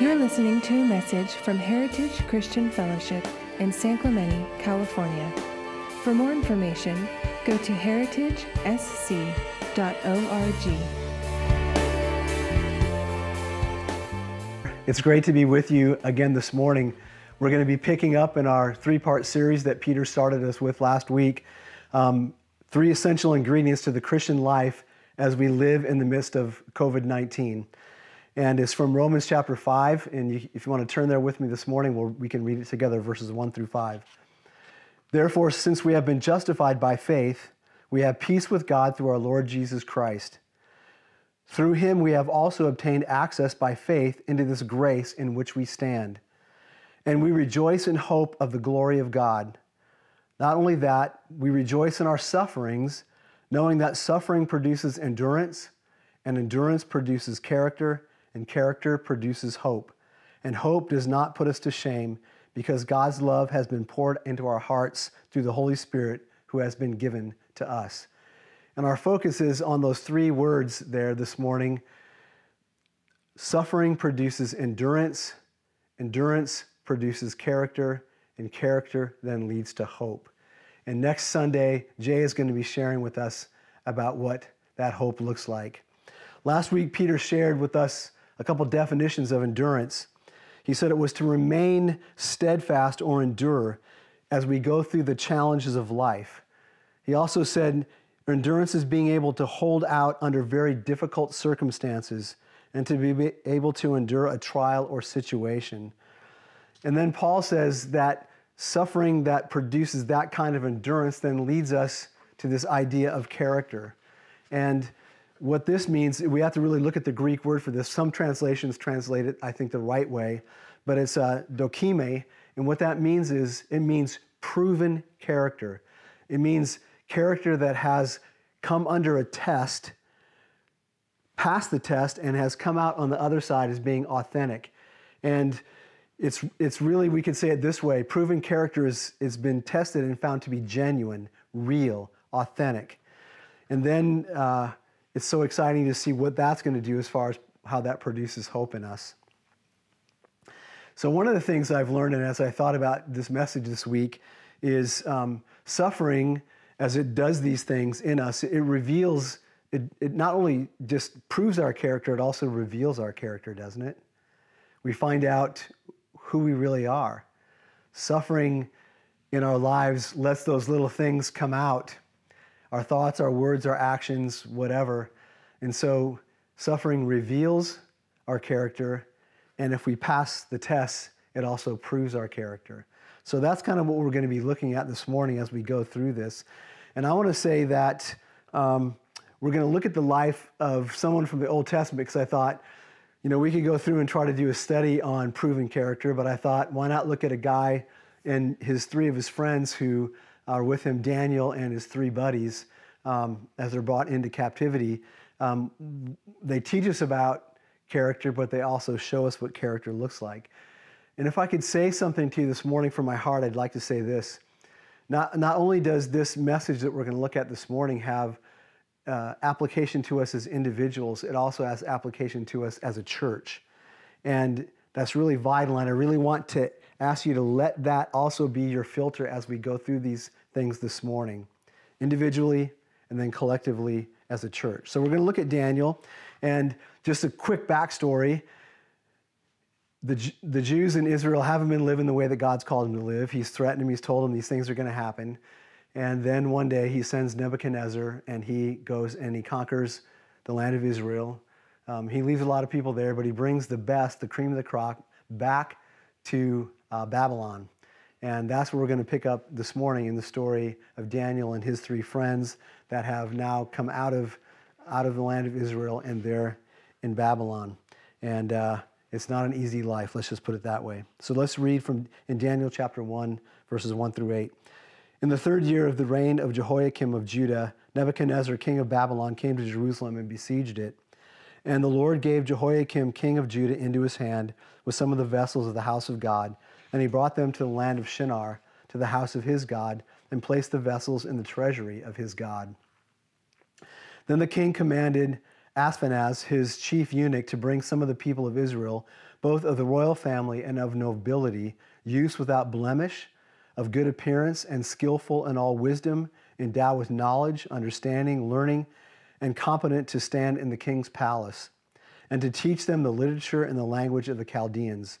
You're listening to a message from Heritage Christian Fellowship in San Clemente, California. For more information, go to heritagesc.org. It's great to be with you again this morning. We're going to be picking up in our three part series that Peter started us with last week um, three essential ingredients to the Christian life as we live in the midst of COVID 19 and it's from Romans chapter 5. And you, if you want to turn there with me this morning, we'll, we can read it together, verses 1 through 5. Therefore, since we have been justified by faith, we have peace with God through our Lord Jesus Christ. Through him, we have also obtained access by faith into this grace in which we stand. And we rejoice in hope of the glory of God. Not only that, we rejoice in our sufferings, knowing that suffering produces endurance, and endurance produces character and character produces hope. And hope does not put us to shame because God's love has been poured into our hearts through the Holy Spirit who has been given to us. And our focus is on those three words there this morning. Suffering produces endurance, endurance produces character, and character then leads to hope. And next Sunday, Jay is going to be sharing with us about what that hope looks like. Last week, Peter shared with us a couple definitions of endurance. He said it was to remain steadfast or endure as we go through the challenges of life. He also said endurance is being able to hold out under very difficult circumstances and to be able to endure a trial or situation. And then Paul says that suffering that produces that kind of endurance then leads us to this idea of character. And what this means, we have to really look at the Greek word for this. Some translations translate it, I think, the right way, but it's uh, dokime. And what that means is it means proven character. It means character that has come under a test, passed the test, and has come out on the other side as being authentic. And it's, it's really, we could say it this way proven character is, is been tested and found to be genuine, real, authentic. And then, uh, it's so exciting to see what that's going to do as far as how that produces hope in us. So, one of the things I've learned, and as I thought about this message this week, is um, suffering, as it does these things in us, it reveals, it, it not only just proves our character, it also reveals our character, doesn't it? We find out who we really are. Suffering in our lives lets those little things come out our thoughts, our words, our actions, whatever. And so suffering reveals our character. And if we pass the test, it also proves our character. So that's kind of what we're going to be looking at this morning as we go through this. And I want to say that um, we're going to look at the life of someone from the Old Testament because I thought, you know, we could go through and try to do a study on proven character, but I thought, why not look at a guy and his three of his friends who are with him, Daniel and his three buddies, um, as they're brought into captivity. Um, they teach us about character, but they also show us what character looks like. And if I could say something to you this morning from my heart, I'd like to say this. Not, not only does this message that we're going to look at this morning have uh, application to us as individuals, it also has application to us as a church. And that's really vital. And I really want to ask you to let that also be your filter as we go through these things this morning, individually and then collectively as a church. So we're going to look at Daniel and just a quick backstory. The, the Jews in Israel haven't been living the way that God's called them to live. He's threatened them, he's told them these things are going to happen. And then one day he sends Nebuchadnezzar and he goes and he conquers the land of Israel. Um, he leaves a lot of people there, but he brings the best, the cream of the crop, back to uh, Babylon. And that's where we're going to pick up this morning in the story of Daniel and his three friends that have now come out of, out of the land of Israel and they're in Babylon. And uh, it's not an easy life, let's just put it that way. So let's read from in Daniel chapter 1, verses 1 through 8. In the third year of the reign of Jehoiakim of Judah, Nebuchadnezzar, king of Babylon, came to Jerusalem and besieged it. And the Lord gave Jehoiakim, king of Judah, into his hand with some of the vessels of the house of God and he brought them to the land of Shinar, to the house of his God, and placed the vessels in the treasury of his God. Then the king commanded Ashpenaz, his chief eunuch, to bring some of the people of Israel, both of the royal family and of nobility, youths without blemish, of good appearance, and skillful in all wisdom, endowed with knowledge, understanding, learning, and competent to stand in the king's palace, and to teach them the literature and the language of the Chaldeans.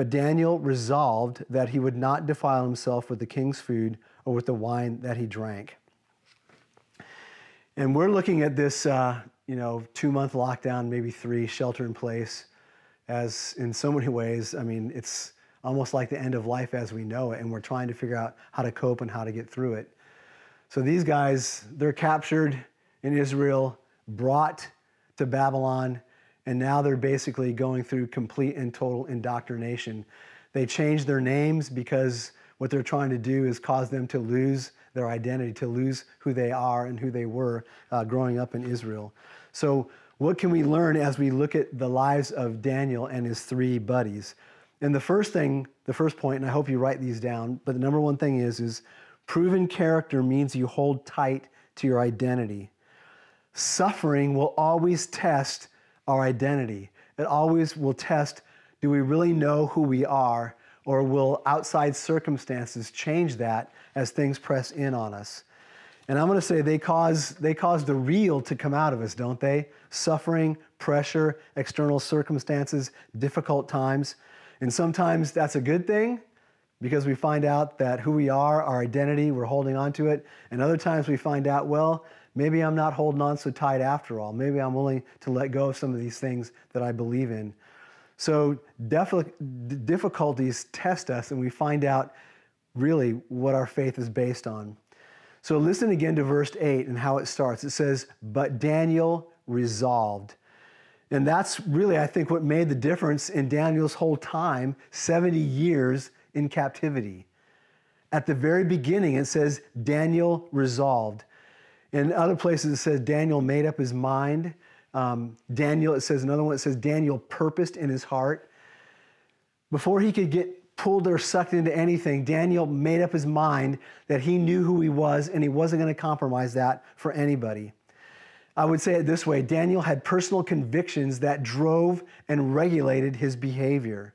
But Daniel resolved that he would not defile himself with the king's food or with the wine that he drank. And we're looking at this, uh, you know, two month lockdown, maybe three, shelter in place, as in so many ways, I mean, it's almost like the end of life as we know it, and we're trying to figure out how to cope and how to get through it. So these guys, they're captured in Israel, brought to Babylon, and now they're basically going through complete and total indoctrination. They changed their names because what they're trying to do is cause them to lose their identity, to lose who they are and who they were uh, growing up in Israel. So, what can we learn as we look at the lives of Daniel and his three buddies? And the first thing, the first point, and I hope you write these down, but the number one thing is, is proven character means you hold tight to your identity. Suffering will always test our identity. It always will test do we really know who we are, or will outside circumstances change that as things press in on us? And I'm going to say they cause, they cause the real to come out of us, don't they? Suffering, pressure, external circumstances, difficult times. And sometimes that's a good thing because we find out that who we are, our identity, we're holding on to it. And other times we find out, well, maybe I'm not holding on so tight after all. Maybe I'm willing to let go of some of these things that I believe in. So difficulties test us and we find out really what our faith is based on. So listen again to verse 8 and how it starts. It says, But Daniel resolved. And that's really, I think, what made the difference in Daniel's whole time 70 years in captivity. At the very beginning, it says Daniel resolved. In other places, it says Daniel made up his mind. Um, Daniel, it says another one, it says Daniel purposed in his heart. Before he could get pulled or sucked into anything, Daniel made up his mind that he knew who he was and he wasn't going to compromise that for anybody. I would say it this way Daniel had personal convictions that drove and regulated his behavior.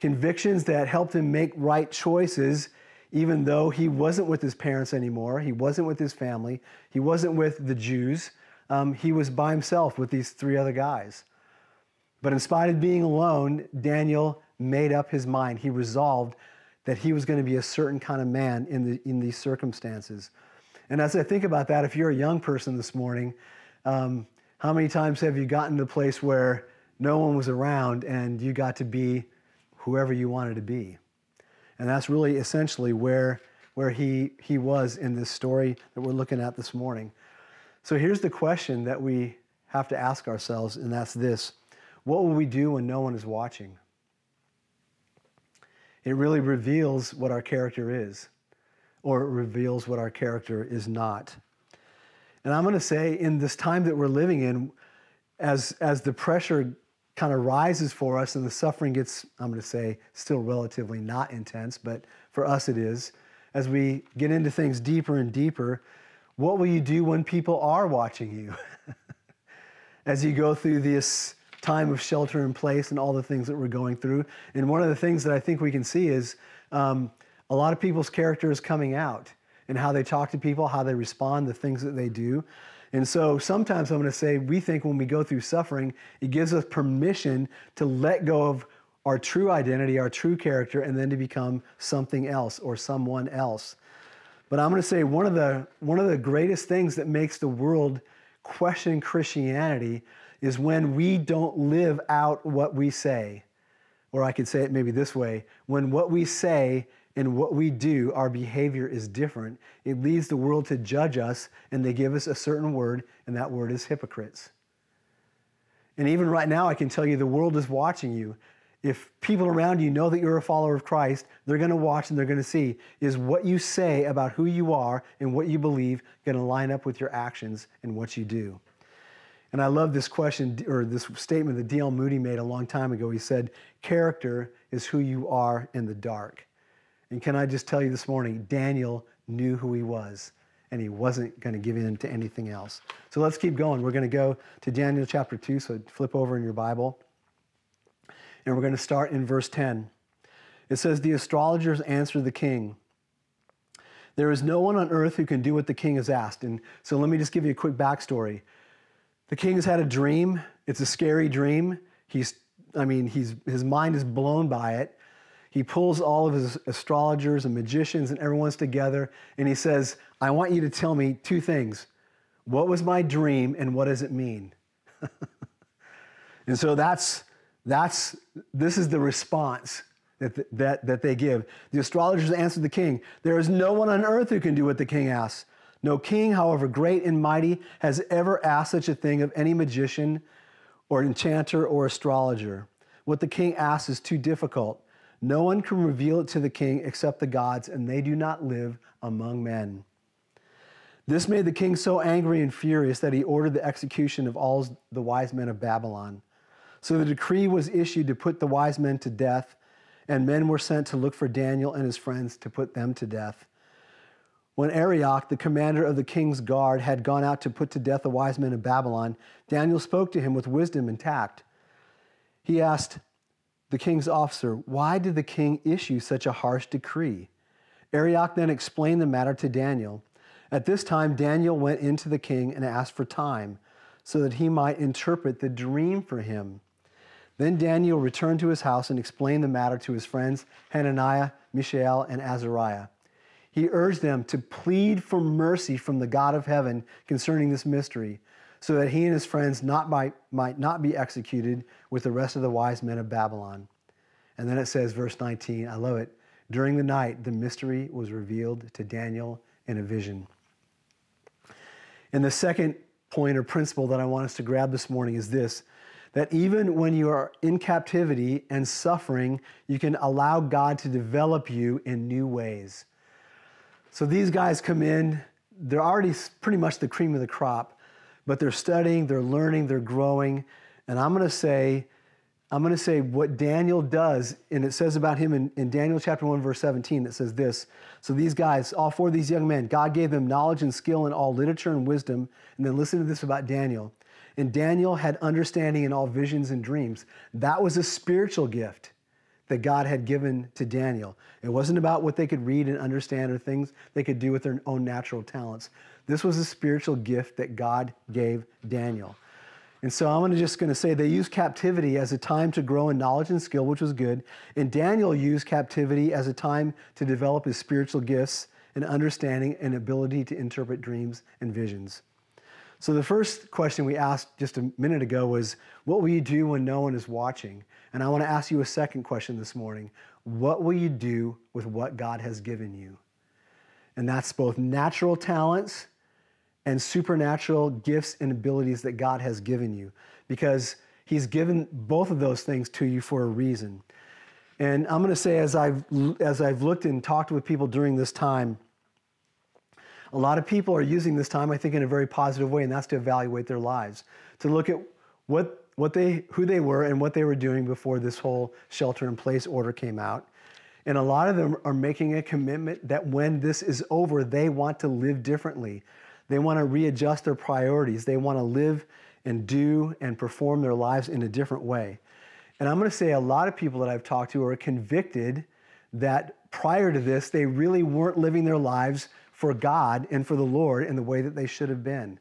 Convictions that helped him make right choices, even though he wasn't with his parents anymore, he wasn't with his family, he wasn't with the Jews, um, he was by himself with these three other guys. But in spite of being alone, Daniel made up his mind. He resolved that he was going to be a certain kind of man in, the, in these circumstances. And as I think about that, if you're a young person this morning, um, how many times have you gotten to a place where no one was around and you got to be whoever you wanted to be? And that's really essentially where, where he, he was in this story that we're looking at this morning. So here's the question that we have to ask ourselves, and that's this What will we do when no one is watching? It really reveals what our character is or it reveals what our character is not. And I'm going to say, in this time that we're living in, as, as the pressure kind of rises for us and the suffering gets, I'm going to say, still relatively not intense, but for us it is, as we get into things deeper and deeper, what will you do when people are watching you? as you go through this time of shelter in place and all the things that we're going through. And one of the things that I think we can see is um, a lot of people's character is coming out and how they talk to people, how they respond, the things that they do. And so sometimes I'm going to say we think when we go through suffering, it gives us permission to let go of our true identity, our true character, and then to become something else or someone else. But I'm going to say one of the one of the greatest things that makes the world question Christianity is when we don't live out what we say. Or I could say it maybe this way when what we say in what we do, our behavior is different. It leads the world to judge us, and they give us a certain word, and that word is hypocrites. And even right now, I can tell you the world is watching you. If people around you know that you're a follower of Christ, they're going to watch and they're going to see is what you say about who you are and what you believe going to line up with your actions and what you do. And I love this question or this statement that D.L. Moody made a long time ago. He said, Character is who you are in the dark. And can I just tell you this morning, Daniel knew who he was and he wasn't going to give in to anything else. So let's keep going. We're going to go to Daniel chapter 2, so flip over in your Bible. And we're going to start in verse 10. It says, The astrologers answered the king. There is no one on earth who can do what the king has asked. And so let me just give you a quick backstory. The king has had a dream. It's a scary dream. He's, I mean, he's, his mind is blown by it. He pulls all of his astrologers and magicians and everyone's together and he says, I want you to tell me two things. What was my dream and what does it mean? and so that's, that's, this is the response that, that, that they give. The astrologers answered the king, There is no one on earth who can do what the king asks. No king, however great and mighty, has ever asked such a thing of any magician or enchanter or astrologer. What the king asks is too difficult. No one can reveal it to the king except the gods, and they do not live among men. This made the king so angry and furious that he ordered the execution of all the wise men of Babylon. So the decree was issued to put the wise men to death, and men were sent to look for Daniel and his friends to put them to death. When Arioch, the commander of the king's guard, had gone out to put to death the wise men of Babylon, Daniel spoke to him with wisdom and tact. He asked the king's officer, Why did the king issue such a harsh decree? Arioch then explained the matter to Daniel. At this time, Daniel went into the king and asked for time so that he might interpret the dream for him. Then Daniel returned to his house and explained the matter to his friends Hananiah, Mishael, and Azariah. He urged them to plead for mercy from the God of heaven concerning this mystery, so that he and his friends not might, might not be executed with the rest of the wise men of Babylon. And then it says, verse 19, I love it. During the night, the mystery was revealed to Daniel in a vision. And the second point or principle that I want us to grab this morning is this that even when you are in captivity and suffering, you can allow God to develop you in new ways. So these guys come in, they're already pretty much the cream of the crop, but they're studying, they're learning, they're growing. And I'm going to say, I'm going to say what Daniel does, and it says about him in, in, Daniel chapter 1, verse 17, it says this. So these guys, all four of these young men, God gave them knowledge and skill in all literature and wisdom. And then listen to this about Daniel. And Daniel had understanding in all visions and dreams. That was a spiritual gift that God had given to Daniel. It wasn't about what they could read and understand or things they could do with their own natural talents. This was a spiritual gift that God gave Daniel. And so I'm just going to say they used captivity as a time to grow in knowledge and skill, which was good. And Daniel used captivity as a time to develop his spiritual gifts and understanding and ability to interpret dreams and visions. So the first question we asked just a minute ago was, what will you do when no one is watching? And I want to ask you a second question this morning. What will you do with what God has given you? And that's both natural talents and supernatural gifts and abilities that God has given you because He's given both of those things to you for a reason. And I'm going to say, as I've, as I've looked and talked with people during this time, a lot of people are using this time, I think, in a very positive way, and that's to evaluate their lives, to look at what, what they, who they were and what they were doing before this whole shelter in place order came out. And a lot of them are making a commitment that when this is over, they want to live differently. They want to readjust their priorities. They want to live and do and perform their lives in a different way. And I'm going to say a lot of people that I've talked to are convicted that prior to this, they really weren't living their lives for God and for the Lord in the way that they should have been.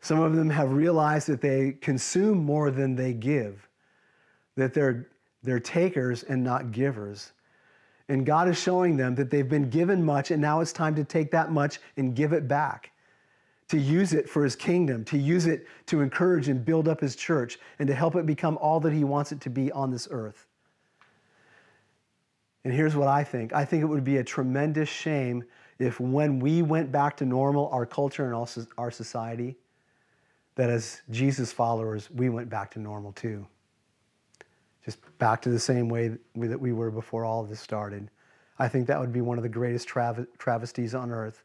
Some of them have realized that they consume more than they give, that they're, they're takers and not givers. And God is showing them that they've been given much, and now it's time to take that much and give it back, to use it for His kingdom, to use it to encourage and build up His church, and to help it become all that He wants it to be on this earth. And here's what I think I think it would be a tremendous shame if, when we went back to normal, our culture and also our society, that as Jesus followers, we went back to normal too. Just back to the same way that we were before all of this started. I think that would be one of the greatest trav- travesties on earth.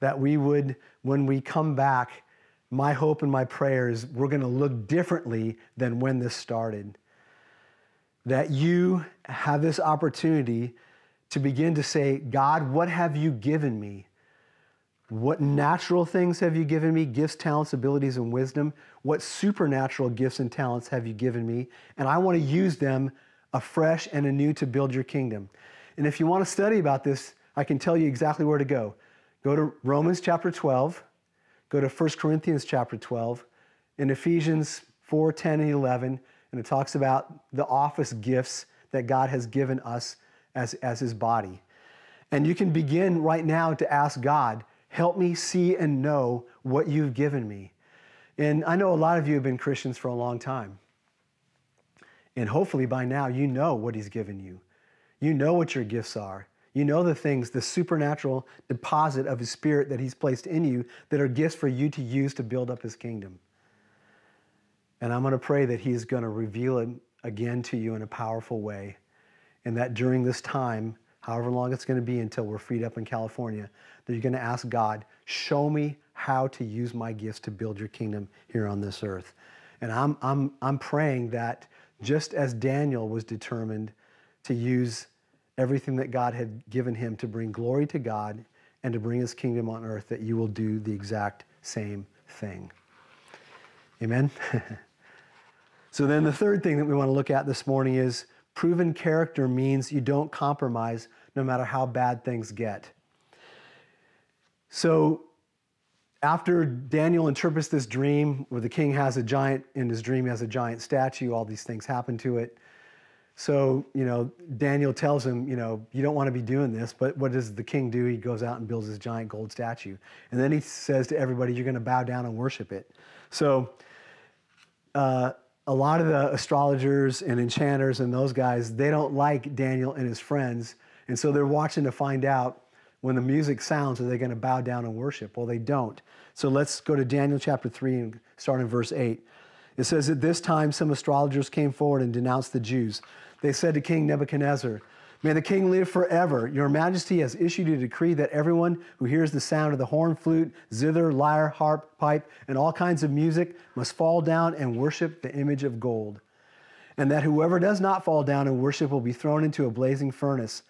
That we would, when we come back, my hope and my prayer is we're going to look differently than when this started. That you have this opportunity to begin to say, God, what have you given me? What natural things have you given me? Gifts, talents, abilities, and wisdom. What supernatural gifts and talents have you given me? And I want to use them afresh and anew to build your kingdom. And if you want to study about this, I can tell you exactly where to go. Go to Romans chapter 12, go to 1 Corinthians chapter 12, in Ephesians 4, 10, and 11, and it talks about the office gifts that God has given us as, as his body. And you can begin right now to ask God, help me see and know what you've given me. And I know a lot of you have been Christians for a long time. And hopefully by now you know what he's given you. You know what your gifts are. You know the things, the supernatural deposit of His Spirit that He's placed in you that are gifts for you to use to build up His kingdom. And I'm going to pray that He's going to reveal it again to you in a powerful way. And that during this time, however long it's going to be until we're freed up in California, that you're going to ask God, show me how to use my gifts to build your kingdom here on this earth. And I'm, I'm, I'm praying that just as Daniel was determined to use everything that God had given him to bring glory to God and to bring his kingdom on earth, that you will do the exact same thing. Amen? so, then the third thing that we want to look at this morning is proven character means you don't compromise no matter how bad things get. So, after Daniel interprets this dream where the king has a giant, in his dream, he has a giant statue, all these things happen to it. So, you know, Daniel tells him, you know, you don't want to be doing this, but what does the king do? He goes out and builds this giant gold statue. And then he says to everybody, you're going to bow down and worship it. So, uh, a lot of the astrologers and enchanters and those guys, they don't like Daniel and his friends. And so they're watching to find out when the music sounds, are they going to bow down and worship? Well, they don't. So let's go to Daniel chapter 3 and start in verse 8. It says, At this time, some astrologers came forward and denounced the Jews. They said to King Nebuchadnezzar, May the king live forever. Your majesty has issued a decree that everyone who hears the sound of the horn, flute, zither, lyre, harp, pipe, and all kinds of music must fall down and worship the image of gold. And that whoever does not fall down and worship will be thrown into a blazing furnace.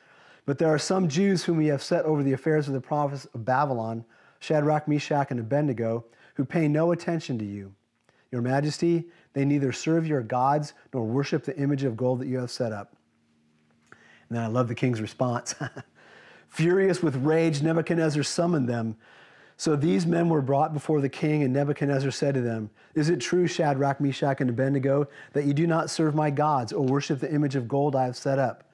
But there are some Jews whom we have set over the affairs of the province of Babylon, Shadrach, Meshach, and Abednego, who pay no attention to you. Your Majesty, they neither serve your gods nor worship the image of gold that you have set up. And then I love the king's response. Furious with rage, Nebuchadnezzar summoned them. So these men were brought before the king, and Nebuchadnezzar said to them, Is it true, Shadrach, Meshach, and Abednego, that you do not serve my gods or worship the image of gold I have set up?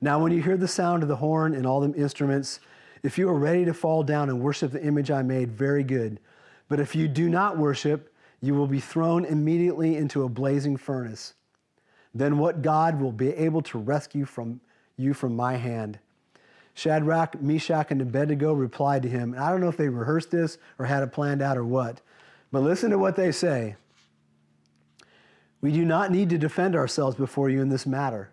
Now, when you hear the sound of the horn and all the instruments, if you are ready to fall down and worship the image I made, very good. But if you do not worship, you will be thrown immediately into a blazing furnace. Then what God will be able to rescue from you from my hand? Shadrach, Meshach, and Abednego replied to him. And I don't know if they rehearsed this or had it planned out or what, but listen to what they say. We do not need to defend ourselves before you in this matter.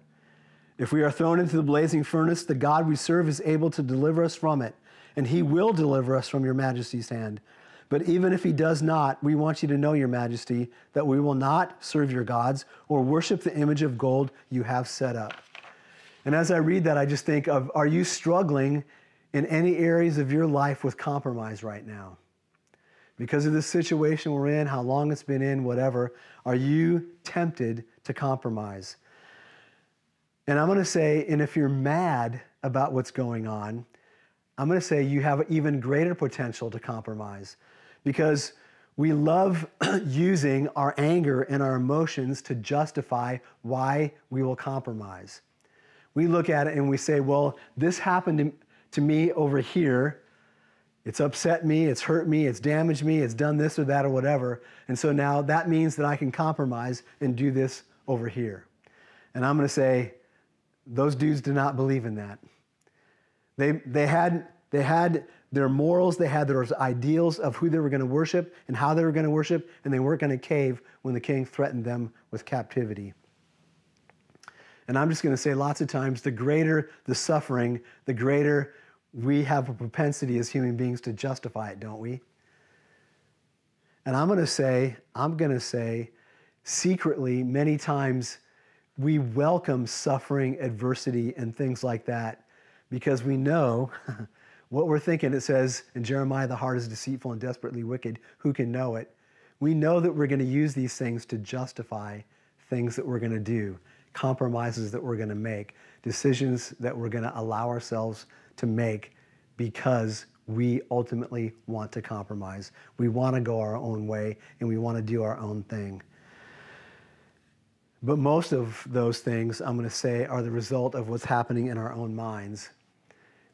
If we are thrown into the blazing furnace, the God we serve is able to deliver us from it, and he will deliver us from your majesty's hand. But even if he does not, we want you to know, Your Majesty, that we will not serve your gods or worship the image of gold you have set up. And as I read that, I just think of are you struggling in any areas of your life with compromise right now? Because of the situation we're in, how long it's been in, whatever, are you tempted to compromise? And I'm going to say, and if you're mad about what's going on, I'm going to say you have even greater potential to compromise because we love using our anger and our emotions to justify why we will compromise. We look at it and we say, well, this happened to me over here. It's upset me, it's hurt me, it's damaged me, it's done this or that or whatever. And so now that means that I can compromise and do this over here. And I'm going to say, those dudes did not believe in that. They, they, had, they had their morals, they had their ideals of who they were going to worship and how they were going to worship, and they weren't going to cave when the king threatened them with captivity. And I'm just going to say lots of times the greater the suffering, the greater we have a propensity as human beings to justify it, don't we? And I'm going to say, I'm going to say, secretly, many times we welcome suffering, adversity, and things like that because we know what we're thinking. It says in Jeremiah, the heart is deceitful and desperately wicked. Who can know it? We know that we're going to use these things to justify things that we're going to do, compromises that we're going to make, decisions that we're going to allow ourselves to make because we ultimately want to compromise. We want to go our own way and we want to do our own thing. But most of those things, I'm going to say, are the result of what's happening in our own minds.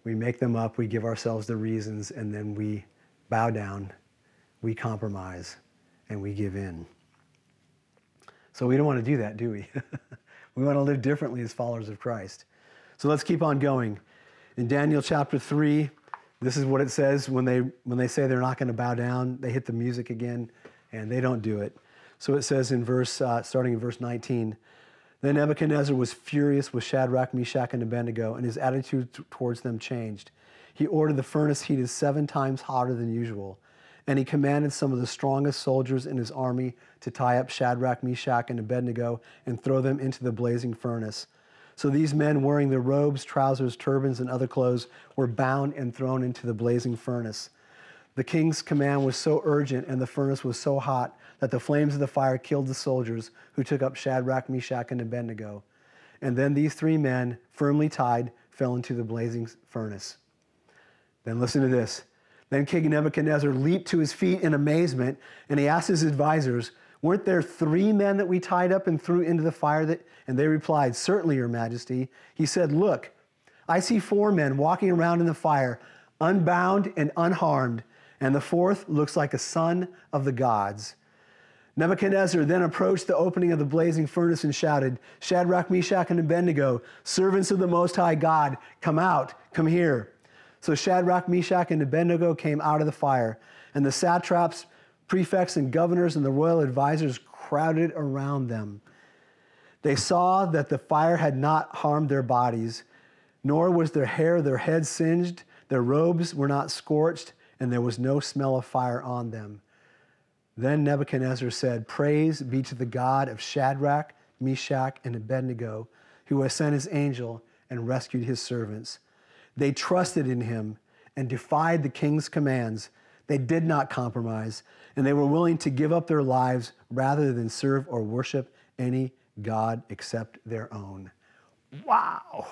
We make them up, we give ourselves the reasons, and then we bow down, we compromise, and we give in. So we don't want to do that, do we? we want to live differently as followers of Christ. So let's keep on going. In Daniel chapter 3, this is what it says when they, when they say they're not going to bow down. They hit the music again, and they don't do it. So it says in verse, uh, starting in verse 19, then Nebuchadnezzar was furious with Shadrach, Meshach, and Abednego, and his attitude t- towards them changed. He ordered the furnace heated seven times hotter than usual, and he commanded some of the strongest soldiers in his army to tie up Shadrach, Meshach, and Abednego and throw them into the blazing furnace. So these men, wearing their robes, trousers, turbans, and other clothes, were bound and thrown into the blazing furnace. The king's command was so urgent and the furnace was so hot that the flames of the fire killed the soldiers who took up Shadrach, Meshach, and Abednego. And then these three men, firmly tied, fell into the blazing furnace. Then listen to this. Then King Nebuchadnezzar leaped to his feet in amazement and he asked his advisors, Weren't there three men that we tied up and threw into the fire? That, and they replied, Certainly, Your Majesty. He said, Look, I see four men walking around in the fire, unbound and unharmed, and the fourth looks like a son of the gods. Nebuchadnezzar then approached the opening of the blazing furnace and shouted, Shadrach, Meshach, and Abednego, servants of the Most High God, come out, come here. So Shadrach, Meshach, and Abednego came out of the fire, and the satraps, prefects and governors and the royal advisors crowded around them. They saw that the fire had not harmed their bodies, nor was their hair, their heads singed, their robes were not scorched, and there was no smell of fire on them. Then Nebuchadnezzar said, Praise be to the God of Shadrach, Meshach, and Abednego, who has sent his angel and rescued his servants. They trusted in him and defied the king's commands. They did not compromise, and they were willing to give up their lives rather than serve or worship any God except their own. Wow!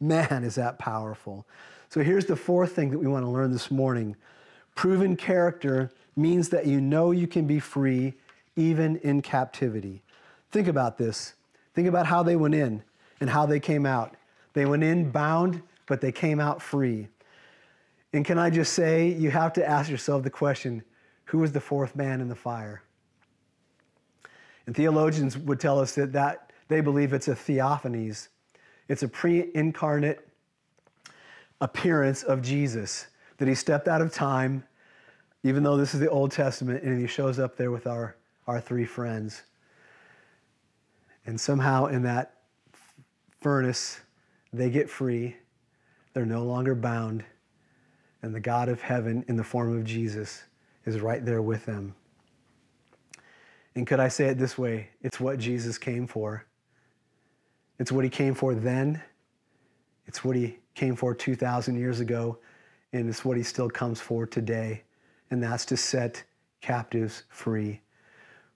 Man, is that powerful. So here's the fourth thing that we want to learn this morning proven character means that you know you can be free even in captivity. Think about this. Think about how they went in and how they came out. They went in bound, but they came out free. And can I just say, you have to ask yourself the question who was the fourth man in the fire? And theologians would tell us that, that they believe it's a theophanies. It's a pre incarnate appearance of Jesus, that he stepped out of time, even though this is the Old Testament, and he shows up there with our, our three friends. And somehow in that furnace, they get free. They're no longer bound. And the God of heaven, in the form of Jesus, is right there with them. And could I say it this way? It's what Jesus came for. It's what he came for then. It's what he came for 2,000 years ago. And it's what he still comes for today. And that's to set captives free.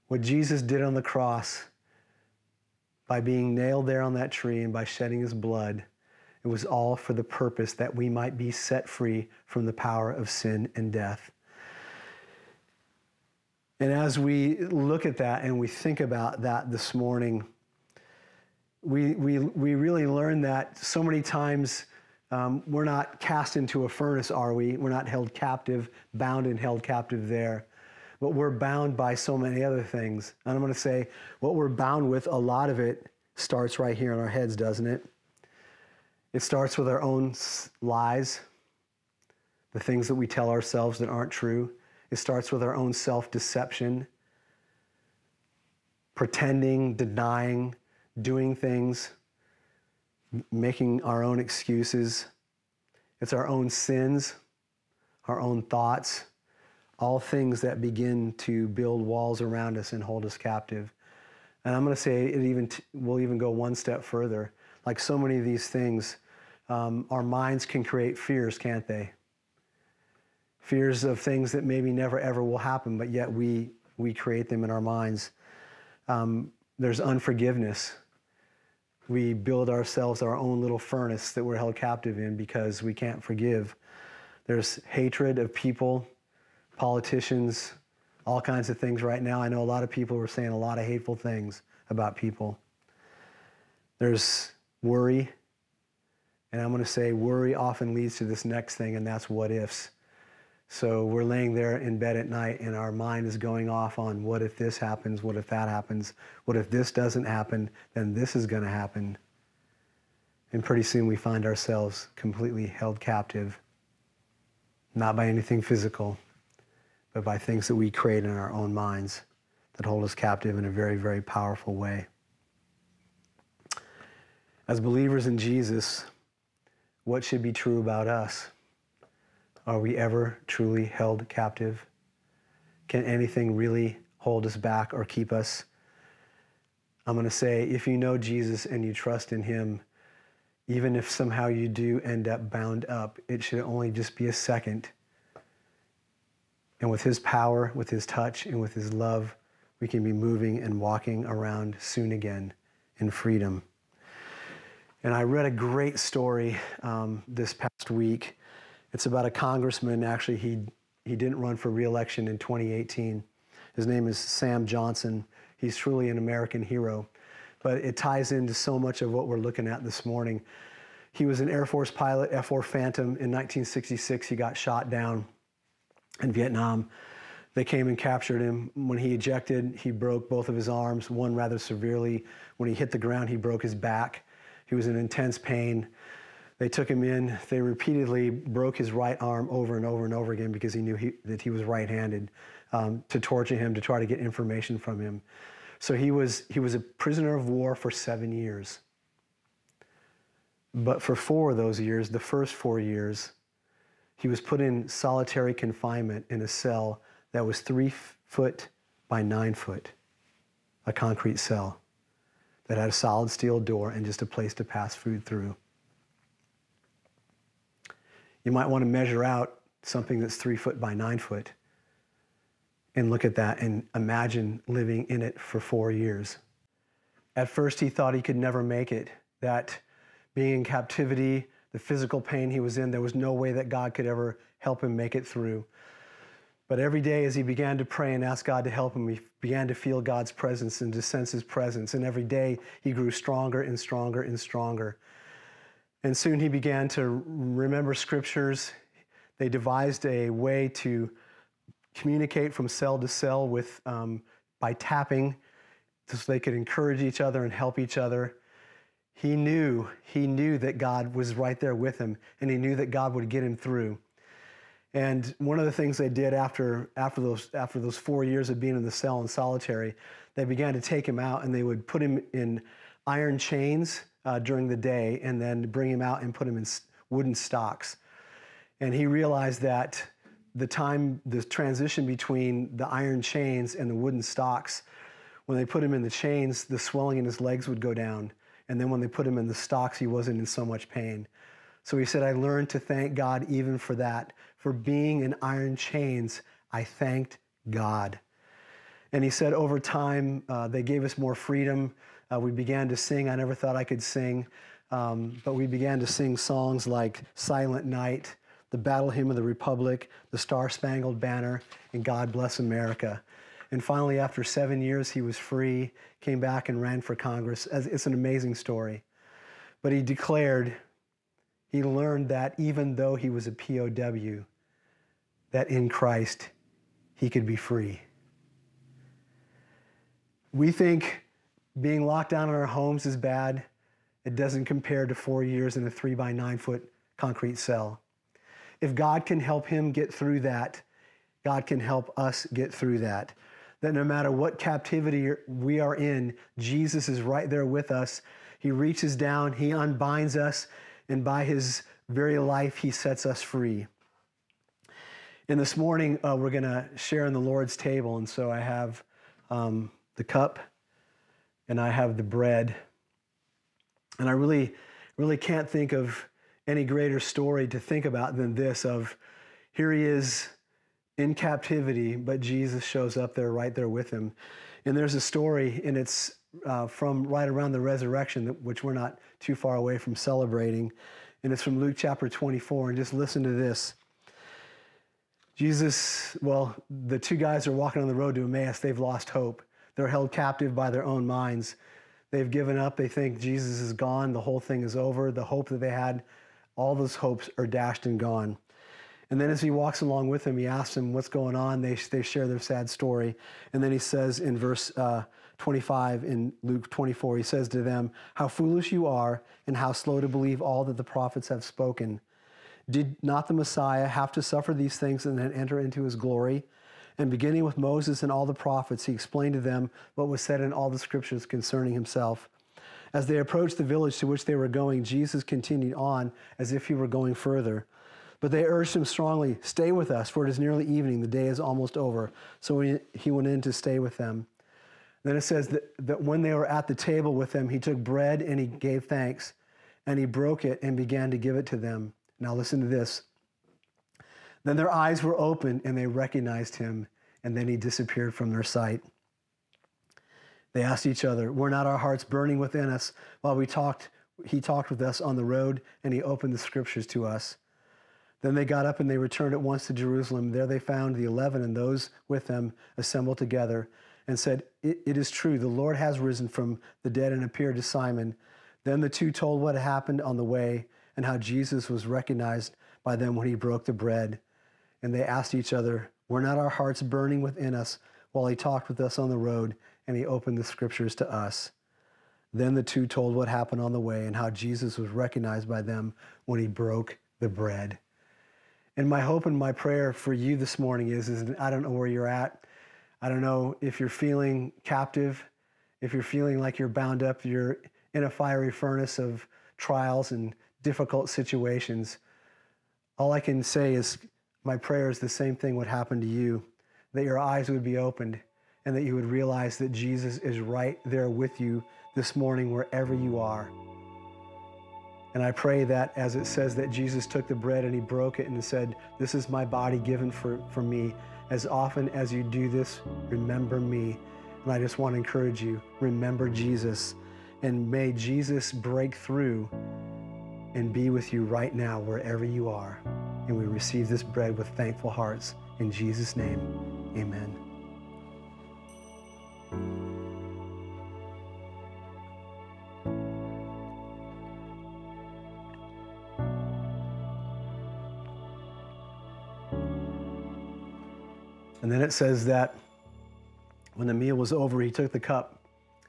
What Jesus did on the cross by being nailed there on that tree and by shedding his blood, it was all for the purpose that we might be set free from the power of sin and death. And as we look at that and we think about that this morning, we, we, we really learn that so many times um, we're not cast into a furnace, are we? We're not held captive, bound and held captive there. But we're bound by so many other things. And I'm going to say what we're bound with, a lot of it starts right here in our heads, doesn't it? It starts with our own lies, the things that we tell ourselves that aren't true. It starts with our own self deception, pretending, denying, doing things, making our own excuses. It's our own sins, our own thoughts, all things that begin to build walls around us and hold us captive. And I'm going to say it even t- will even go one step further. Like so many of these things, um, our minds can create fears, can't they? Fears of things that maybe never ever will happen, but yet we we create them in our minds. Um, there's unforgiveness. We build ourselves our own little furnace that we're held captive in because we can't forgive. There's hatred of people, politicians, all kinds of things right now. I know a lot of people are saying a lot of hateful things about people. There's worry. And I'm going to say worry often leads to this next thing, and that's what ifs. So we're laying there in bed at night, and our mind is going off on what if this happens? What if that happens? What if this doesn't happen? Then this is going to happen. And pretty soon we find ourselves completely held captive, not by anything physical, but by things that we create in our own minds that hold us captive in a very, very powerful way. As believers in Jesus, what should be true about us? Are we ever truly held captive? Can anything really hold us back or keep us? I'm going to say if you know Jesus and you trust in him, even if somehow you do end up bound up, it should only just be a second. And with his power, with his touch, and with his love, we can be moving and walking around soon again in freedom. And I read a great story um, this past week. It's about a congressman. Actually, he, he didn't run for reelection in 2018. His name is Sam Johnson. He's truly an American hero. But it ties into so much of what we're looking at this morning. He was an Air Force pilot, F 4 Phantom. In 1966, he got shot down in Vietnam. They came and captured him. When he ejected, he broke both of his arms, one rather severely. When he hit the ground, he broke his back. He was in intense pain. They took him in. They repeatedly broke his right arm over and over and over again because he knew he, that he was right handed um, to torture him, to try to get information from him. So he was, he was a prisoner of war for seven years. But for four of those years, the first four years, he was put in solitary confinement in a cell that was three foot by nine foot, a concrete cell that had a solid steel door and just a place to pass food through. You might want to measure out something that's three foot by nine foot and look at that and imagine living in it for four years. At first, he thought he could never make it, that being in captivity, the physical pain he was in, there was no way that God could ever help him make it through. But every day, as he began to pray and ask God to help him, he began to feel God's presence and to sense his presence. And every day, he grew stronger and stronger and stronger. And soon he began to remember scriptures. They devised a way to communicate from cell to cell with, um, by tapping so they could encourage each other and help each other. He knew, he knew that God was right there with him, and he knew that God would get him through. And one of the things they did after, after, those, after those four years of being in the cell in solitary, they began to take him out and they would put him in iron chains uh, during the day and then bring him out and put him in wooden stocks. And he realized that the time, the transition between the iron chains and the wooden stocks, when they put him in the chains, the swelling in his legs would go down. And then when they put him in the stocks, he wasn't in so much pain. So he said, I learned to thank God even for that. For being in iron chains, I thanked God. And he said, over time, uh, they gave us more freedom. Uh, we began to sing. I never thought I could sing, um, but we began to sing songs like Silent Night, the Battle Hymn of the Republic, the Star Spangled Banner, and God Bless America. And finally, after seven years, he was free, came back and ran for Congress. It's an amazing story. But he declared he learned that even though he was a POW, that in Christ he could be free. We think being locked down in our homes is bad. It doesn't compare to four years in a three by nine foot concrete cell. if God can help him get through that, God can help us get through that. That no matter what captivity we are in, Jesus is right there with us. He reaches down, He unbinds us, and by His very life, He sets us free. And this morning, uh, we're going to share in the Lord's table. And so I have um, the cup and I have the bread. And I really, really can't think of any greater story to think about than this of here he is in captivity, but Jesus shows up there right there with him. And there's a story, and it's uh, from right around the resurrection, which we're not too far away from celebrating. And it's from Luke chapter 24. And just listen to this. Jesus, well, the two guys are walking on the road to Emmaus. They've lost hope. They're held captive by their own minds. They've given up. They think Jesus is gone. The whole thing is over. The hope that they had, all those hopes are dashed and gone. And then as he walks along with him, he asks him what's going on. They, they share their sad story. And then he says in verse uh, 25 in Luke 24, he says to them, How foolish you are, and how slow to believe all that the prophets have spoken. Did not the Messiah have to suffer these things and then enter into his glory? And beginning with Moses and all the prophets, he explained to them what was said in all the scriptures concerning himself. As they approached the village to which they were going, Jesus continued on as if he were going further. But they urged him strongly, Stay with us, for it is nearly evening. The day is almost over. So he went in to stay with them. Then it says that, that when they were at the table with them, he took bread and he gave thanks, and he broke it and began to give it to them. Now listen to this. Then their eyes were opened and they recognized him, and then he disappeared from their sight. They asked each other, Were not our hearts burning within us while we talked? He talked with us on the road, and he opened the scriptures to us. Then they got up and they returned at once to Jerusalem. There they found the eleven and those with them assembled together and said, it, it is true, the Lord has risen from the dead and appeared to Simon. Then the two told what happened on the way and how Jesus was recognized by them when he broke the bread. And they asked each other, Were not our hearts burning within us while he talked with us on the road and he opened the scriptures to us? Then the two told what happened on the way and how Jesus was recognized by them when he broke the bread. And my hope and my prayer for you this morning is, is I don't know where you're at. I don't know if you're feeling captive, if you're feeling like you're bound up, you're in a fiery furnace of trials and difficult situations. All I can say is my prayer is the same thing would happen to you, that your eyes would be opened and that you would realize that Jesus is right there with you this morning, wherever you are. And I pray that as it says that Jesus took the bread and he broke it and said, This is my body given for, for me. As often as you do this, remember me. And I just want to encourage you remember Jesus. And may Jesus break through and be with you right now, wherever you are. And we receive this bread with thankful hearts. In Jesus' name, amen. And then it says that when the meal was over, he took the cup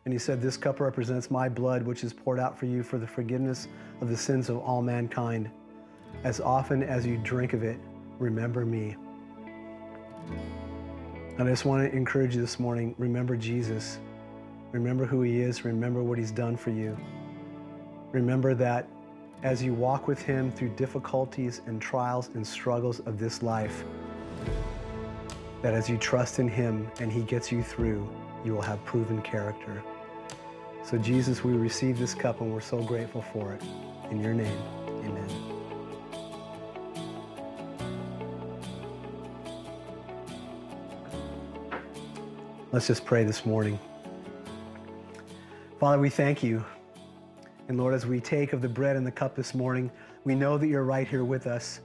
and he said, This cup represents my blood, which is poured out for you for the forgiveness of the sins of all mankind. As often as you drink of it, remember me. And I just want to encourage you this morning remember Jesus. Remember who he is. Remember what he's done for you. Remember that as you walk with him through difficulties and trials and struggles of this life, that as you trust in Him and He gets you through, you will have proven character. So, Jesus, we receive this cup and we're so grateful for it. In your name, amen. Let's just pray this morning. Father, we thank you. And Lord, as we take of the bread and the cup this morning, we know that you're right here with us.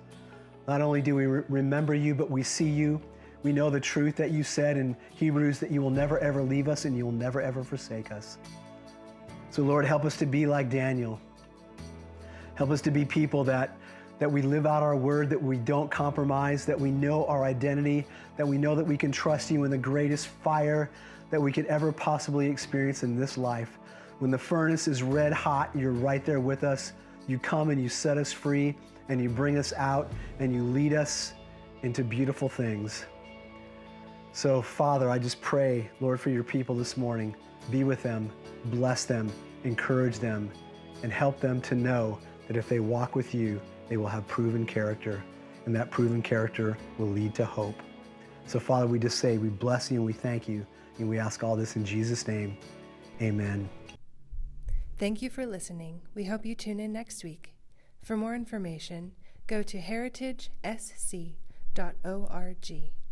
Not only do we re- remember you, but we see you we know the truth that you said in Hebrews that you will never ever leave us and you will never ever forsake us. So, Lord, help us to be like Daniel. Help us to be people that, that we live out our word, that we don't compromise, that we know our identity, that we know that we can trust you in the greatest fire that we could ever possibly experience in this life. When the furnace is red hot, you're right there with us you come and you set us free and you bring us out and you lead us into beautiful things. So, Father, I just pray, Lord, for your people this morning. Be with them, bless them, encourage them, and help them to know that if they walk with you, they will have proven character, and that proven character will lead to hope. So, Father, we just say we bless you and we thank you, and we ask all this in Jesus' name. Amen. Thank you for listening. We hope you tune in next week. For more information, go to heritagesc.org.